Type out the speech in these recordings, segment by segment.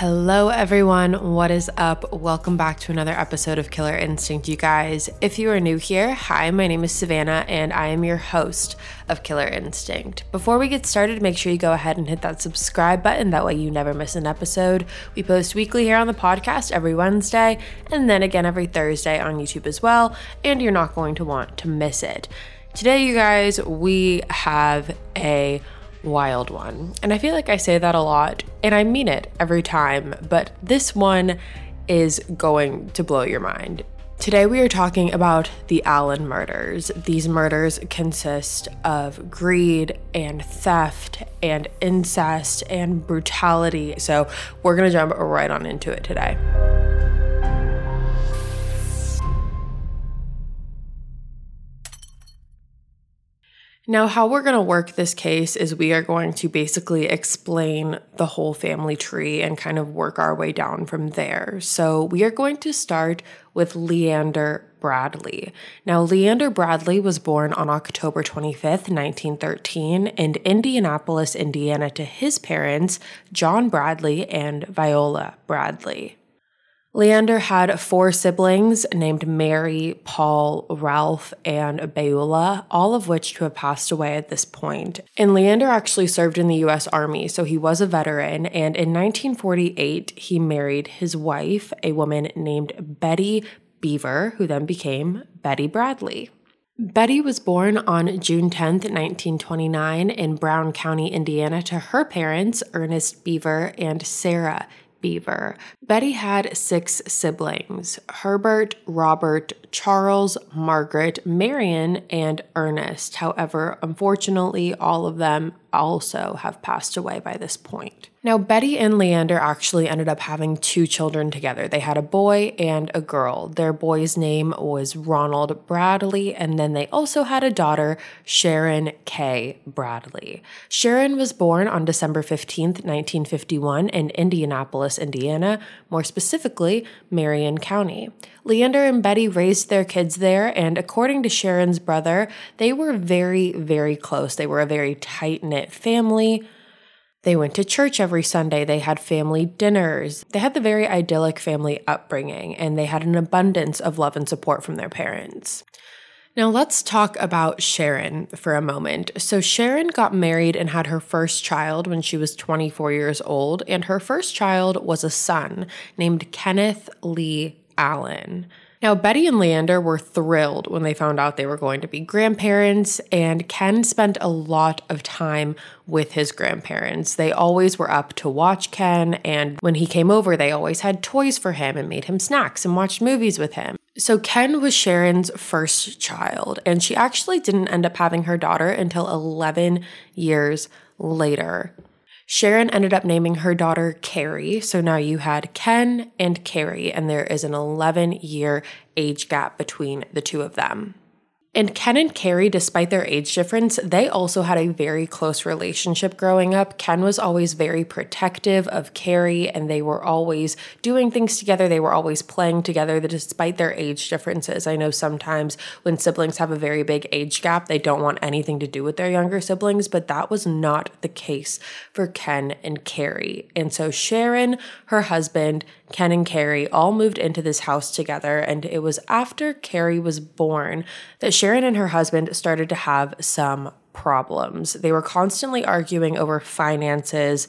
Hello, everyone. What is up? Welcome back to another episode of Killer Instinct, you guys. If you are new here, hi, my name is Savannah, and I am your host of Killer Instinct. Before we get started, make sure you go ahead and hit that subscribe button. That way, you never miss an episode. We post weekly here on the podcast every Wednesday, and then again every Thursday on YouTube as well, and you're not going to want to miss it. Today, you guys, we have a wild one. And I feel like I say that a lot, and I mean it every time, but this one is going to blow your mind. Today, we are talking about the Allen murders. These murders consist of greed and theft and incest and brutality. So, we're going to jump right on into it today. Now, how we're going to work this case is we are going to basically explain the whole family tree and kind of work our way down from there. So, we are going to start with Leander Bradley. Now, Leander Bradley was born on October 25th, 1913, in Indianapolis, Indiana, to his parents, John Bradley and Viola Bradley. Leander had four siblings named Mary, Paul, Ralph, and Beulah, all of which to have passed away at this point. And Leander actually served in the US Army, so he was a veteran. And in 1948, he married his wife, a woman named Betty Beaver, who then became Betty Bradley. Betty was born on June 10, 1929, in Brown County, Indiana, to her parents, Ernest Beaver and Sarah Beaver. Betty had six siblings Herbert, Robert, Charles, Margaret, Marion, and Ernest. However, unfortunately, all of them also have passed away by this point. Now, Betty and Leander actually ended up having two children together. They had a boy and a girl. Their boy's name was Ronald Bradley, and then they also had a daughter, Sharon K. Bradley. Sharon was born on December 15th, 1951, in Indianapolis, Indiana, more specifically, Marion County. Leander and Betty raised their kids there, and according to Sharon's brother, they were very, very close. They were a very tight knit family. They went to church every Sunday. They had family dinners. They had the very idyllic family upbringing, and they had an abundance of love and support from their parents. Now, let's talk about Sharon for a moment. So, Sharon got married and had her first child when she was 24 years old, and her first child was a son named Kenneth Lee Allen. Now, Betty and Leander were thrilled when they found out they were going to be grandparents, and Ken spent a lot of time with his grandparents. They always were up to watch Ken, and when he came over, they always had toys for him and made him snacks and watched movies with him. So, Ken was Sharon's first child, and she actually didn't end up having her daughter until 11 years later. Sharon ended up naming her daughter Carrie. So now you had Ken and Carrie, and there is an 11 year age gap between the two of them. And Ken and Carrie, despite their age difference, they also had a very close relationship growing up. Ken was always very protective of Carrie, and they were always doing things together. They were always playing together, despite their age differences. I know sometimes when siblings have a very big age gap, they don't want anything to do with their younger siblings, but that was not the case for Ken and Carrie. And so Sharon, her husband, Ken and Carrie all moved into this house together, and it was after Carrie was born that Sharon and her husband started to have some problems. They were constantly arguing over finances,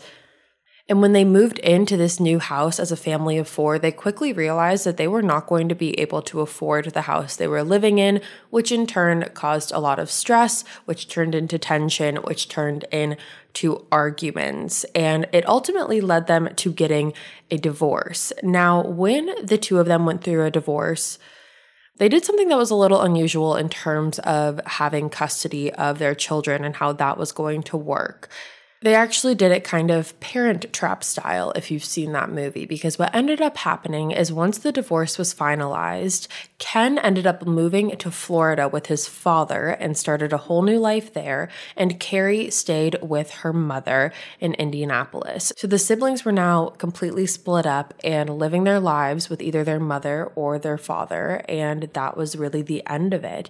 and when they moved into this new house as a family of four, they quickly realized that they were not going to be able to afford the house they were living in, which in turn caused a lot of stress, which turned into tension, which turned into arguments. And it ultimately led them to getting a divorce. Now, when the two of them went through a divorce, they did something that was a little unusual in terms of having custody of their children and how that was going to work. They actually did it kind of parent trap style, if you've seen that movie, because what ended up happening is once the divorce was finalized, Ken ended up moving to Florida with his father and started a whole new life there, and Carrie stayed with her mother in Indianapolis. So the siblings were now completely split up and living their lives with either their mother or their father, and that was really the end of it.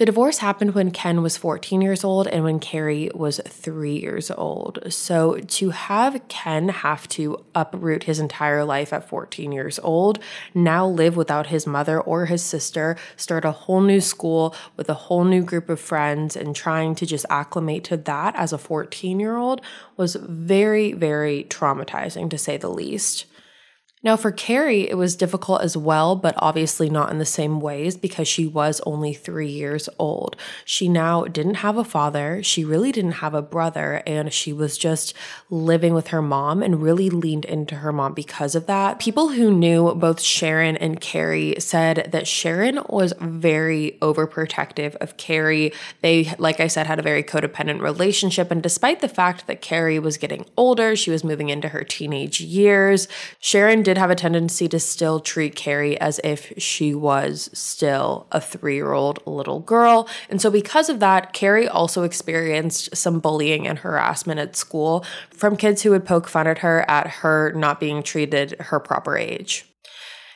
The divorce happened when Ken was 14 years old and when Carrie was three years old. So to have Ken have to uproot his entire life at 14 years old, now live without his mother or his sister, start a whole new school with a whole new group of friends, and trying to just acclimate to that as a 14 year old was very, very traumatizing to say the least. Now, for Carrie, it was difficult as well, but obviously not in the same ways because she was only three years old. She now didn't have a father, she really didn't have a brother, and she was just living with her mom and really leaned into her mom because of that. People who knew both Sharon and Carrie said that Sharon was very overprotective of Carrie. They, like I said, had a very codependent relationship, and despite the fact that Carrie was getting older, she was moving into her teenage years, Sharon did have a tendency to still treat Carrie as if she was still a three year old little girl. And so, because of that, Carrie also experienced some bullying and harassment at school from kids who would poke fun at her at her not being treated her proper age.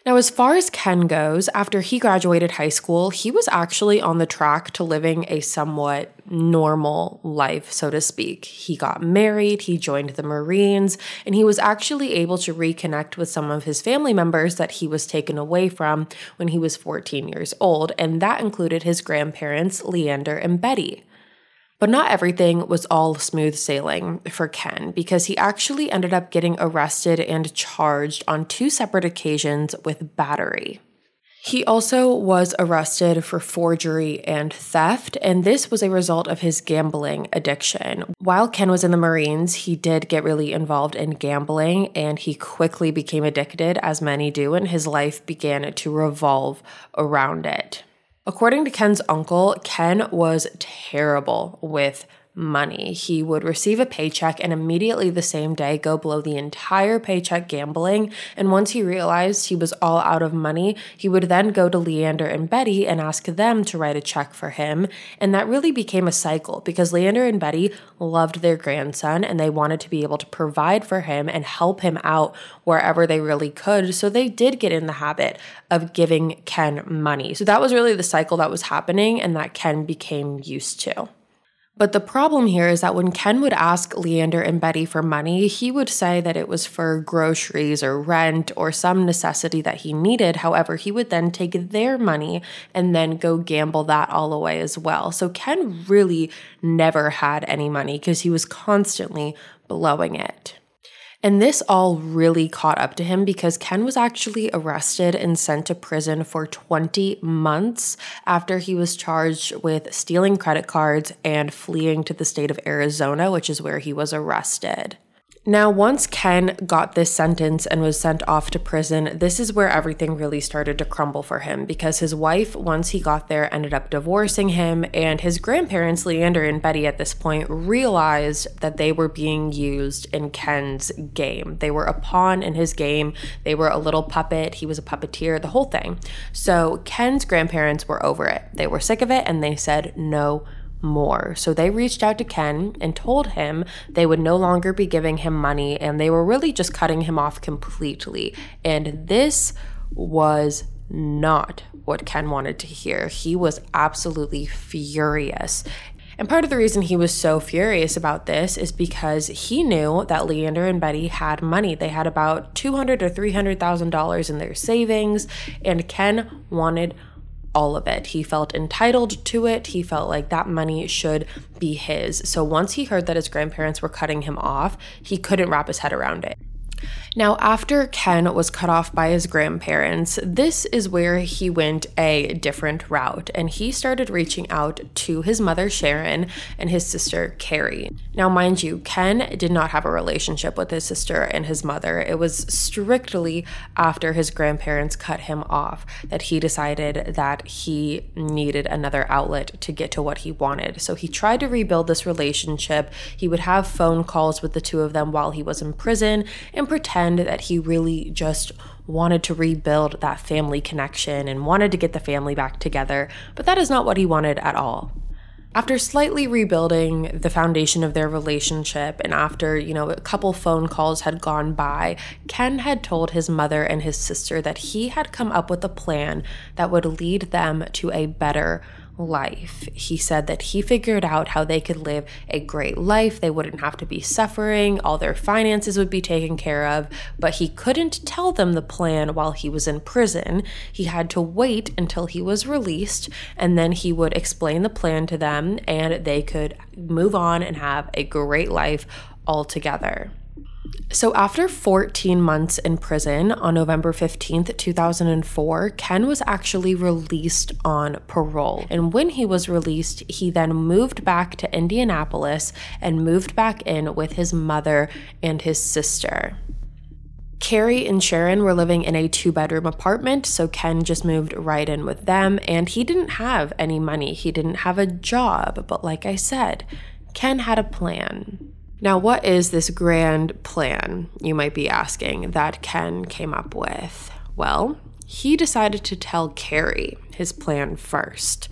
Now, as far as Ken goes, after he graduated high school, he was actually on the track to living a somewhat normal life, so to speak. He got married, he joined the Marines, and he was actually able to reconnect with some of his family members that he was taken away from when he was 14 years old, and that included his grandparents, Leander and Betty. But not everything was all smooth sailing for Ken because he actually ended up getting arrested and charged on two separate occasions with battery. He also was arrested for forgery and theft, and this was a result of his gambling addiction. While Ken was in the Marines, he did get really involved in gambling and he quickly became addicted, as many do, and his life began to revolve around it. According to Ken's uncle, Ken was terrible with money. He would receive a paycheck and immediately the same day go blow the entire paycheck gambling. And once he realized he was all out of money, he would then go to Leander and Betty and ask them to write a check for him. And that really became a cycle because Leander and Betty loved their grandson and they wanted to be able to provide for him and help him out wherever they really could. So they did get in the habit of giving Ken money. So that was really the cycle that was happening and that Ken became used to. But the problem here is that when Ken would ask Leander and Betty for money, he would say that it was for groceries or rent or some necessity that he needed. However, he would then take their money and then go gamble that all away as well. So Ken really never had any money because he was constantly blowing it. And this all really caught up to him because Ken was actually arrested and sent to prison for 20 months after he was charged with stealing credit cards and fleeing to the state of Arizona, which is where he was arrested. Now, once Ken got this sentence and was sent off to prison, this is where everything really started to crumble for him because his wife, once he got there, ended up divorcing him, and his grandparents, Leander and Betty, at this point realized that they were being used in Ken's game. They were a pawn in his game, they were a little puppet, he was a puppeteer, the whole thing. So, Ken's grandparents were over it. They were sick of it and they said, no more. So they reached out to Ken and told him they would no longer be giving him money and they were really just cutting him off completely. And this was not what Ken wanted to hear. He was absolutely furious. And part of the reason he was so furious about this is because he knew that Leander and Betty had money. They had about two hundred or three hundred thousand dollars in their savings, and Ken wanted all of it. He felt entitled to it. He felt like that money should be his. So once he heard that his grandparents were cutting him off, he couldn't wrap his head around it. Now, after Ken was cut off by his grandparents, this is where he went a different route and he started reaching out to his mother, Sharon, and his sister, Carrie. Now, mind you, Ken did not have a relationship with his sister and his mother. It was strictly after his grandparents cut him off that he decided that he needed another outlet to get to what he wanted. So he tried to rebuild this relationship. He would have phone calls with the two of them while he was in prison and pretend that he really just wanted to rebuild that family connection and wanted to get the family back together, but that is not what he wanted at all. After slightly rebuilding the foundation of their relationship and after, you know, a couple phone calls had gone by, Ken had told his mother and his sister that he had come up with a plan that would lead them to a better life. He said that he figured out how they could live a great life. They wouldn't have to be suffering, all their finances would be taken care of, but he couldn't tell them the plan while he was in prison. He had to wait until he was released, and then he would explain the plan to them, and they could move on and have a great life all together. So, after 14 months in prison on November 15th, 2004, Ken was actually released on parole. And when he was released, he then moved back to Indianapolis and moved back in with his mother and his sister. Carrie and Sharon were living in a two bedroom apartment, so Ken just moved right in with them, and he didn't have any money. He didn't have a job, but like I said, Ken had a plan. Now, what is this grand plan, you might be asking, that Ken came up with? Well, he decided to tell Carrie his plan first.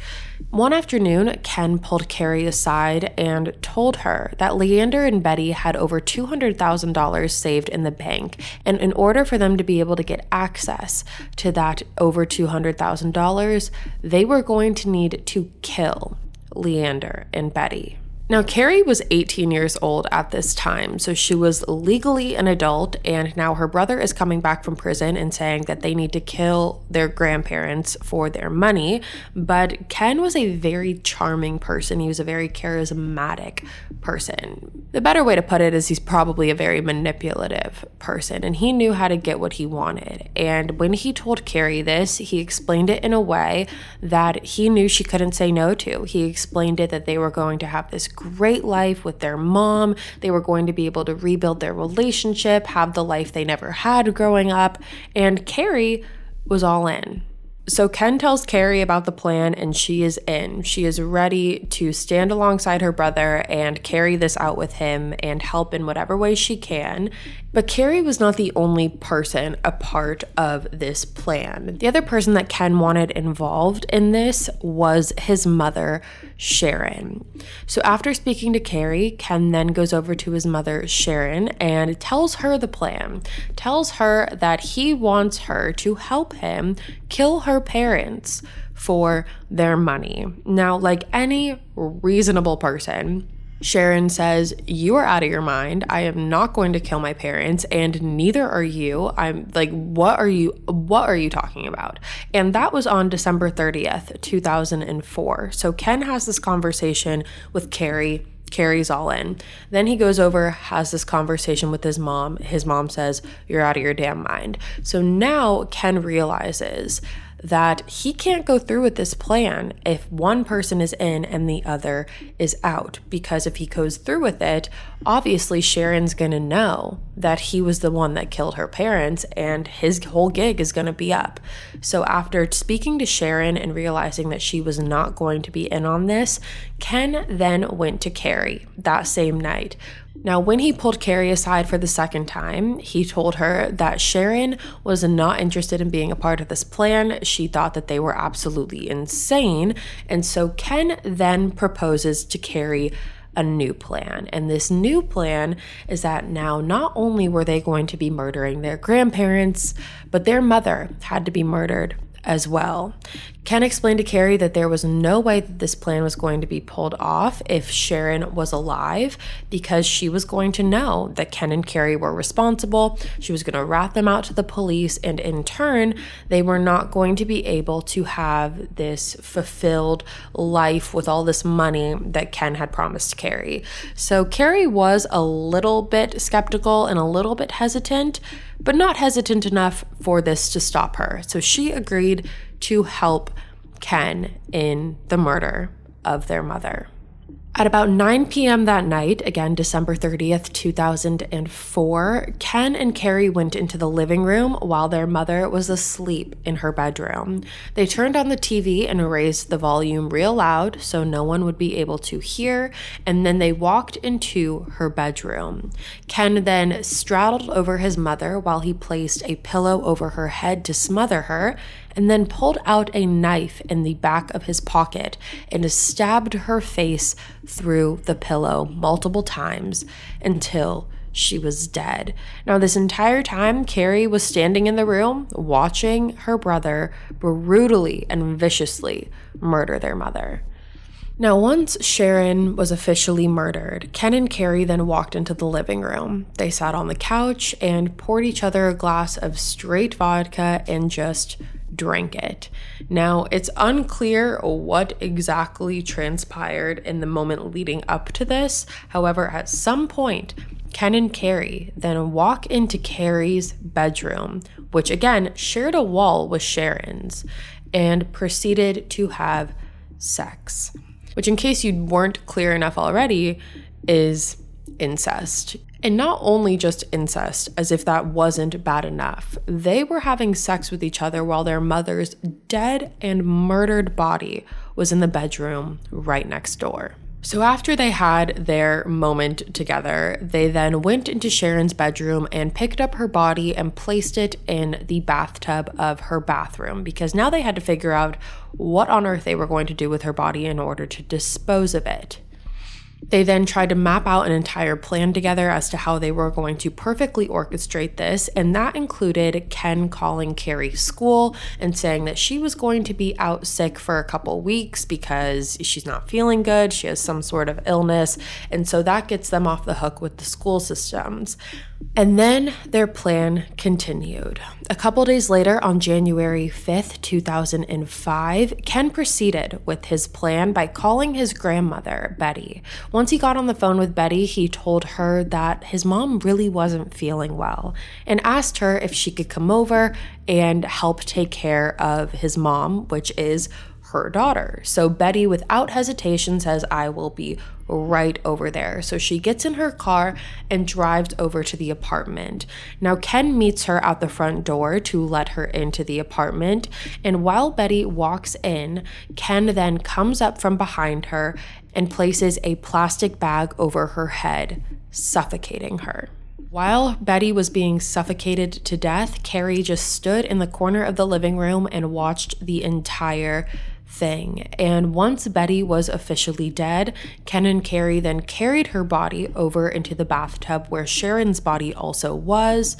One afternoon, Ken pulled Carrie aside and told her that Leander and Betty had over $200,000 saved in the bank, and in order for them to be able to get access to that over $200,000, they were going to need to kill Leander and Betty. Now, Carrie was 18 years old at this time, so she was legally an adult, and now her brother is coming back from prison and saying that they need to kill their grandparents for their money. But Ken was a very charming person, he was a very charismatic person. The better way to put it is he's probably a very manipulative person, and he knew how to get what he wanted. And when he told Carrie this, he explained it in a way that he knew she couldn't say no to. He explained it that they were going to have this great life with their mom. They were going to be able to rebuild their relationship, have the life they never had growing up. And Carrie was all in. So Ken tells Carrie about the plan and she is in. She is ready to stand alongside her brother and carry this out with him and help in whatever way she can. But Carrie was not the only person a part of this plan. The other person that Ken wanted involved in this was his mother, Sharon. So after speaking to Carrie, Ken then goes over to his mother, Sharon, and tells her the plan. Tells her that he wants her to help him kill her parents for their money. Now, like any reasonable person, Sharon says, You are out of your mind. I am not going to kill my parents, and neither are you. I'm like, what are you what are you talking about? And that was on December 30th, 2004. So Ken has this conversation with Carrie. Carrie's all in. Then he goes over, has this conversation with his mom. His mom says, You're out of your damn mind. So now Ken realizes that he can't go through with this plan if one person is in and the other is out. Because if he goes through with it, obviously Sharon's gonna know that he was the one that killed her parents and his whole gig is gonna be up. So after speaking to Sharon and realizing that she was not going to be in on this, Ken then went to Carrie that same night now, when he pulled Carrie aside for the second time, he told her that Sharon was not interested in being a part of this plan. She thought that they were absolutely insane. And so Ken then proposes to Carrie a new plan. And this new plan is that now not only were they going to be murdering their grandparents, but their mother had to be murdered as well. Ken explained to Carrie that there was no way that this plan was going to be pulled off if Sharon was alive because she was going to know that Ken and Carrie were responsible. She was going to rat them out to the police, and in turn, they were not going to be able to have this fulfilled life with all this money that Ken had promised Carrie. So Carrie was a little bit skeptical and a little bit hesitant, but not hesitant enough for this to stop her. So she agreed to help Ken in the murder of their mother. At about 9 p.m. that night, again December 30th, 2004, Ken and Carrie went into the living room while their mother was asleep in her bedroom. They turned on the TV and raised the volume real loud so no one would be able to hear, and then they walked into her bedroom. Ken then straddled over his mother while he placed a pillow over her head to smother her, and then pulled out a knife in the back of his pocket and stabbed her face through the pillow multiple times until she was dead. Now, this entire time, Carrie was standing in the room watching her brother brutally and viciously murder their mother. Now, once Sharon was officially murdered, Ken and Carrie then walked into the living room. They sat on the couch and poured each other a glass of straight vodka and just drank it. Now, it's unclear what exactly transpired in the moment leading up to this. However, at some point, Ken and Carrie then walk into Carrie's bedroom, which again shared a wall with Sharon's, and proceeded to have sex which, in case you weren't clear enough already, is incest. And not only just incest, as if that wasn't bad enough, they were having sex with each other while their mother's dead and murdered body was in the bedroom right next door. So, after they had their moment together, they then went into Sharon's bedroom and picked up her body and placed it in the bathtub of her bathroom because now they had to figure out what on earth they were going to do with her body in order to dispose of it. They then tried to map out an entire plan together as to how they were going to perfectly orchestrate this, and that included Ken calling Carrie's school and saying that she was going to be out sick for a couple weeks because she's not feeling good, she has some sort of illness, and so that gets them off the hook with the school systems. And then their plan continued. A couple days later, on January 5th, 2005, Ken proceeded with his plan by calling his grandmother, Betty. Once he got on the phone with Betty, he told her that his mom really wasn't feeling well and asked her if she could come over and help take care of his mom, which is her daughter. So Betty, without hesitation, says, I will be right over there. So she gets in her car and drives over to the apartment. Now, Ken meets her at the front door to let her into the apartment. And while Betty walks in, Ken then comes up from behind her and places a plastic bag over her head, suffocating her. While Betty was being suffocated to death, Carrie just stood in the corner of the living room and watched the entire thing. And once Betty was officially dead, Ken and Carrie then carried her body over into the bathtub where Sharon's body also was.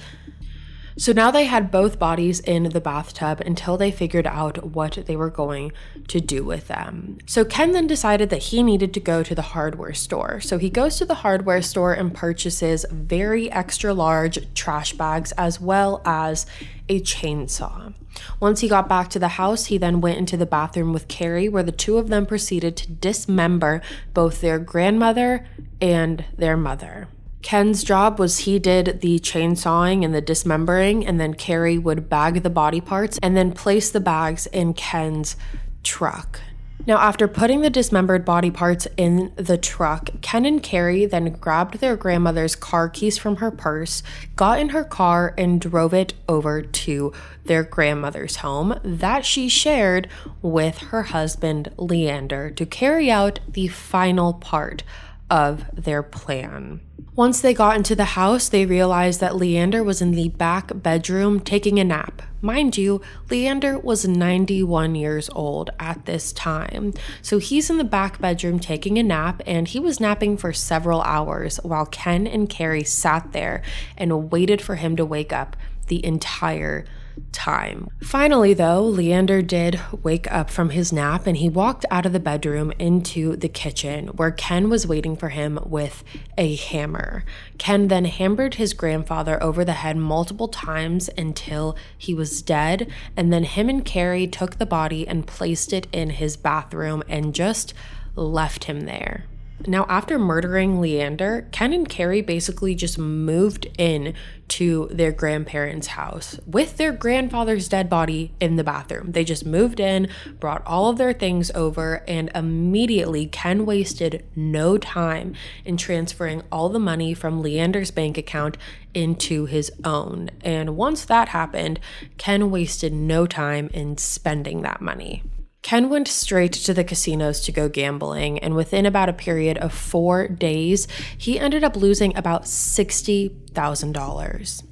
So now they had both bodies in the bathtub until they figured out what they were going to do with them. So Ken then decided that he needed to go to the hardware store. So he goes to the hardware store and purchases very extra large trash bags as well as a chainsaw. Once he got back to the house, he then went into the bathroom with Carrie, where the two of them proceeded to dismember both their grandmother and their mother. Ken's job was he did the chainsawing and the dismembering, and then Carrie would bag the body parts and then place the bags in Ken's truck. Now, after putting the dismembered body parts in the truck, Ken and Carrie then grabbed their grandmother's car keys from her purse, got in her car, and drove it over to their grandmother's home that she shared with her husband, Leander, to carry out the final part of their plan. Once they got into the house, they realized that Leander was in the back bedroom taking a nap. Mind you, Leander was 91 years old at this time. So he's in the back bedroom taking a nap, and he was napping for several hours while Ken and Carrie sat there and waited for him to wake up the entire time. Finally, though, Leander did wake up from his nap and he walked out of the bedroom into the kitchen where Ken was waiting for him with a hammer. Ken then hammered his grandfather over the head multiple times until he was dead, and then him and Carrie took the body and placed it in his bathroom and just left him there. Now, after murdering Leander, Ken and Carrie basically just moved in to their grandparents' house with their grandfather's dead body in the bathroom. They just moved in, brought all of their things over, and immediately Ken wasted no time in transferring all the money from Leander's bank account into his own. And once that happened, Ken wasted no time in spending that money. Ken went straight to the casinos to go gambling, and within about a period of four days, he ended up losing about $60,000.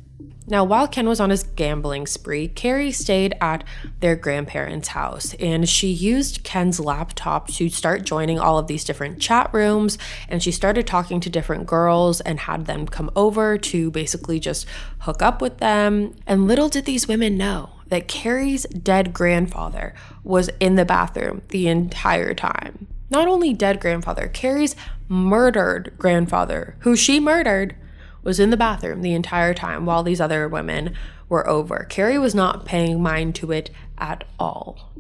Now, while Ken was on his gambling spree, Carrie stayed at their grandparents' house and she used Ken's laptop to start joining all of these different chat rooms. And she started talking to different girls and had them come over to basically just hook up with them. And little did these women know that Carrie's dead grandfather was in the bathroom the entire time. Not only dead grandfather, Carrie's murdered grandfather, who she murdered was in the bathroom the entire time while these other women were over. Carrie was not paying mind to it at all.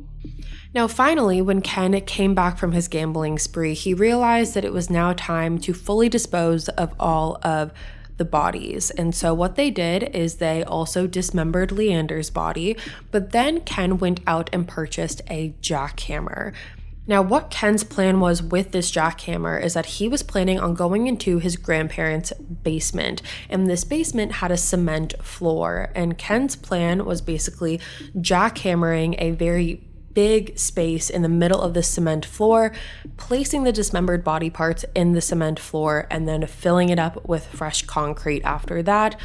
Now, finally, when Ken came back from his gambling spree, he realized that it was now time to fully dispose of all of the bodies. And so, what they did is they also dismembered Leander's body, but then Ken went out and purchased a jackhammer. Now, what Ken's plan was with this jackhammer is that he was planning on going into his grandparents' basement, and this basement had a cement floor. And Ken's plan was basically jackhammering a very big space in the middle of the cement floor, placing the dismembered body parts in the cement floor, and then filling it up with fresh concrete after that.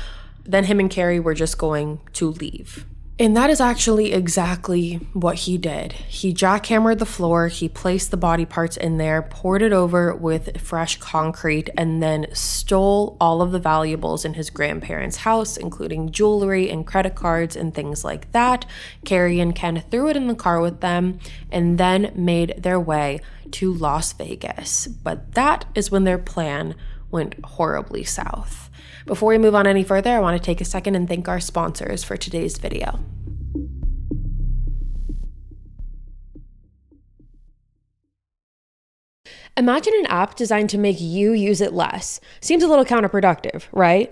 Then him and Carrie were just going to leave. And that is actually exactly what he did. He jackhammered the floor, he placed the body parts in there, poured it over with fresh concrete, and then stole all of the valuables in his grandparents' house, including jewelry and credit cards and things like that. Carrie and Ken threw it in the car with them and then made their way to Las Vegas. But that is when their plan went horribly south. Before we move on any further, I want to take a second and thank our sponsors for today's video. Imagine an app designed to make you use it less. Seems a little counterproductive, right?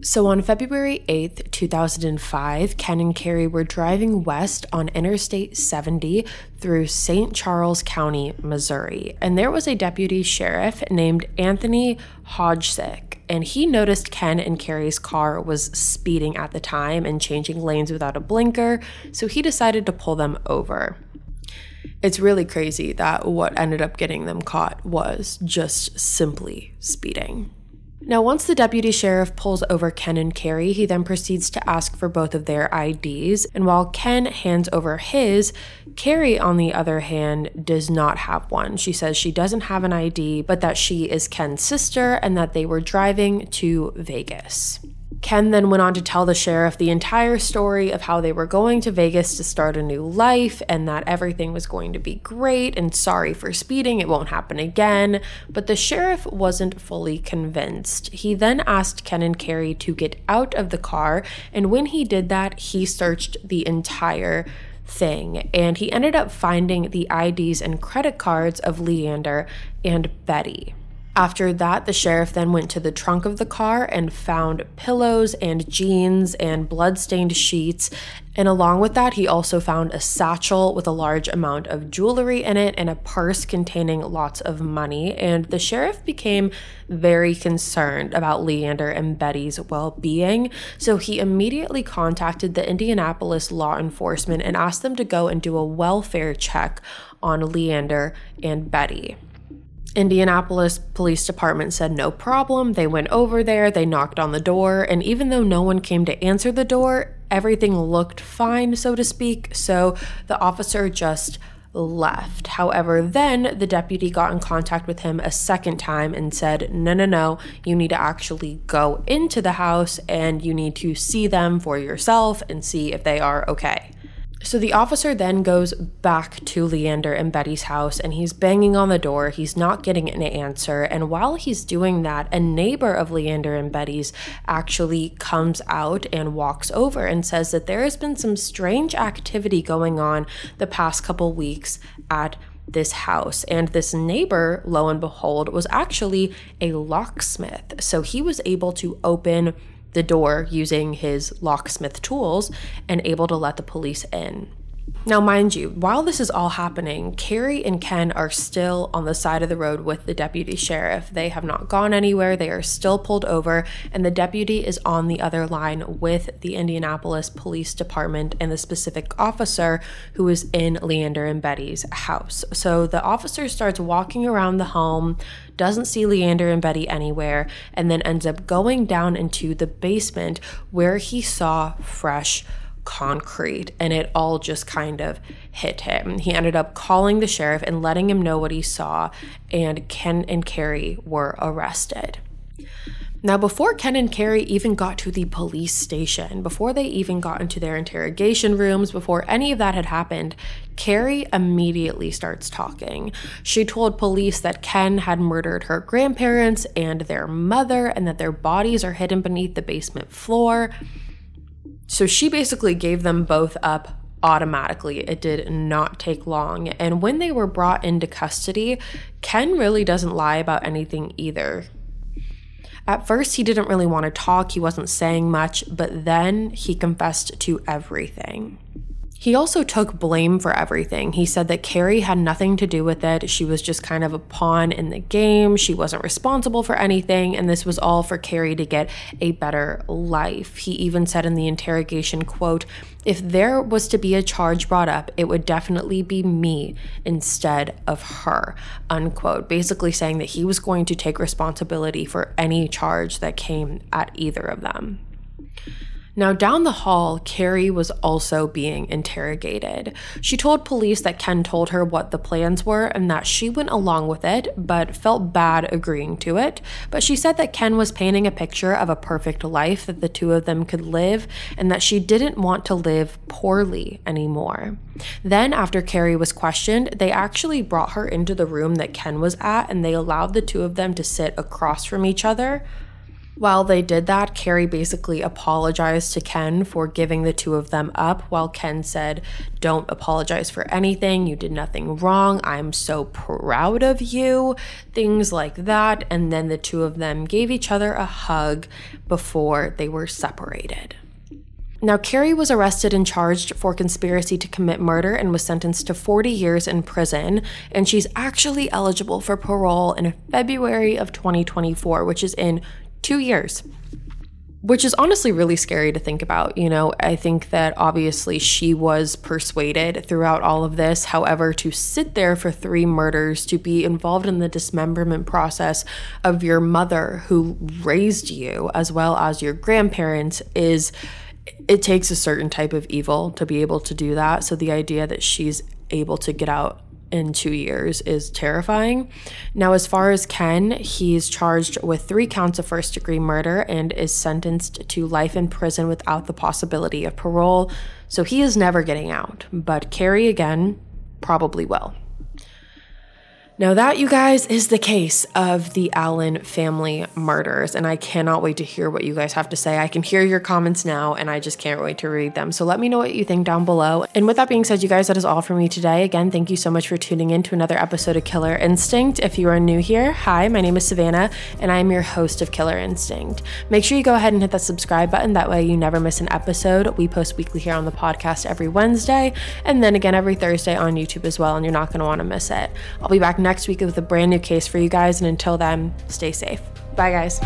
So on February 8th, 2005, Ken and Carrie were driving west on Interstate 70 through St. Charles County, Missouri. And there was a deputy sheriff named Anthony Hodgesick, and he noticed Ken and Carrie's car was speeding at the time and changing lanes without a blinker, so he decided to pull them over. It's really crazy that what ended up getting them caught was just simply speeding. Now, once the deputy sheriff pulls over Ken and Carrie, he then proceeds to ask for both of their IDs. And while Ken hands over his, Carrie, on the other hand, does not have one. She says she doesn't have an ID, but that she is Ken's sister and that they were driving to Vegas. Ken then went on to tell the sheriff the entire story of how they were going to Vegas to start a new life and that everything was going to be great and sorry for speeding, it won't happen again. But the sheriff wasn't fully convinced. He then asked Ken and Carrie to get out of the car, and when he did that, he searched the entire thing and he ended up finding the IDs and credit cards of Leander and Betty. After that, the sheriff then went to the trunk of the car and found pillows and jeans and blood-stained sheets. And along with that, he also found a satchel with a large amount of jewelry in it and a purse containing lots of money. And the sheriff became very concerned about Leander and Betty's well being. So he immediately contacted the Indianapolis law enforcement and asked them to go and do a welfare check on Leander and Betty. Indianapolis Police Department said no problem. They went over there, they knocked on the door, and even though no one came to answer the door, everything looked fine, so to speak. So the officer just left. However, then the deputy got in contact with him a second time and said, No, no, no, you need to actually go into the house and you need to see them for yourself and see if they are okay. So the officer then goes back to Leander and Betty's house and he's banging on the door. He's not getting an answer. And while he's doing that, a neighbor of Leander and Betty's actually comes out and walks over and says that there has been some strange activity going on the past couple weeks at this house. And this neighbor, lo and behold, was actually a locksmith. So he was able to open the door using his locksmith tools and able to let the police in. Now, mind you, while this is all happening, Carrie and Ken are still on the side of the road with the deputy sheriff. They have not gone anywhere, they are still pulled over, and the deputy is on the other line with the Indianapolis Police Department and the specific officer who is in Leander and Betty's house. So the officer starts walking around the home, doesn't see Leander and Betty anywhere, and then ends up going down into the basement where he saw fresh concrete and it all just kind of hit him. He ended up calling the sheriff and letting him know what he saw, and Ken and Carrie were arrested. Now, before Ken and Carrie even got to the police station, before they even got into their interrogation rooms, before any of that had happened, Carrie immediately starts talking. She told police that Ken had murdered her grandparents and their mother, and that their bodies are hidden beneath the basement floor. So she basically gave them both up automatically. It did not take long. And when they were brought into custody, Ken really doesn't lie about anything either. At first, he didn't really want to talk, he wasn't saying much, but then he confessed to everything. He also took blame for everything. He said that Carrie had nothing to do with it. She was just kind of a pawn in the game. She wasn't responsible for anything. And this was all for Carrie to get a better life. He even said in the interrogation, quote, if there was to be a charge brought up, it would definitely be me instead of her, unquote. Basically saying that he was going to take responsibility for any charge that came at either of them. Now, down the hall, Carrie was also being interrogated. She told police that Ken told her what the plans were and that she went along with it, but felt bad agreeing to it. But she said that Ken was painting a picture of a perfect life that the two of them could live and that she didn't want to live poorly anymore. Then, after Carrie was questioned, they actually brought her into the room that Ken was at and they allowed the two of them to sit across from each other. While they did that, Carrie basically apologized to Ken for giving the two of them up, while Ken said, Don't apologize for anything. You did nothing wrong. I'm so proud of you. Things like that. And then the two of them gave each other a hug before they were separated. Now, Carrie was arrested and charged for conspiracy to commit murder and was sentenced to 40 years in prison. And she's actually eligible for parole in February of 2024, which is in two years which is honestly really scary to think about. You know, I think that obviously she was persuaded throughout all of this. However, to sit there for three murders, to be involved in the dismemberment process of your mother who raised you, as well as your grandparents, is it takes a certain type of evil to be able to do that. So the idea that she's able to get out in two years is terrifying. Now, as far as Ken, he's charged with three counts of first degree murder and is sentenced to life in prison without the possibility of parole. So he is never getting out. But Carrie, again, probably will. Now, that, you guys, is the case of the Allen family murders, and I cannot wait to hear what you guys have to say. I can hear your comments now, and I just can't wait to read them. So let me know what you think down below. And with that being said, you guys, that is all for me today. Again, thank you so much for tuning in to another episode of Killer Instinct. If you are new here, hi, my name is Savannah, and I am your host of Killer Instinct. Make sure you go ahead and hit that subscribe button. That way, you never miss an episode. We post weekly here on the podcast every Wednesday, and then again every Thursday on YouTube as well, and you're not going to want to miss it. I'll be back next next week with a brand new case for you guys. And until then, stay safe. Bye, guys.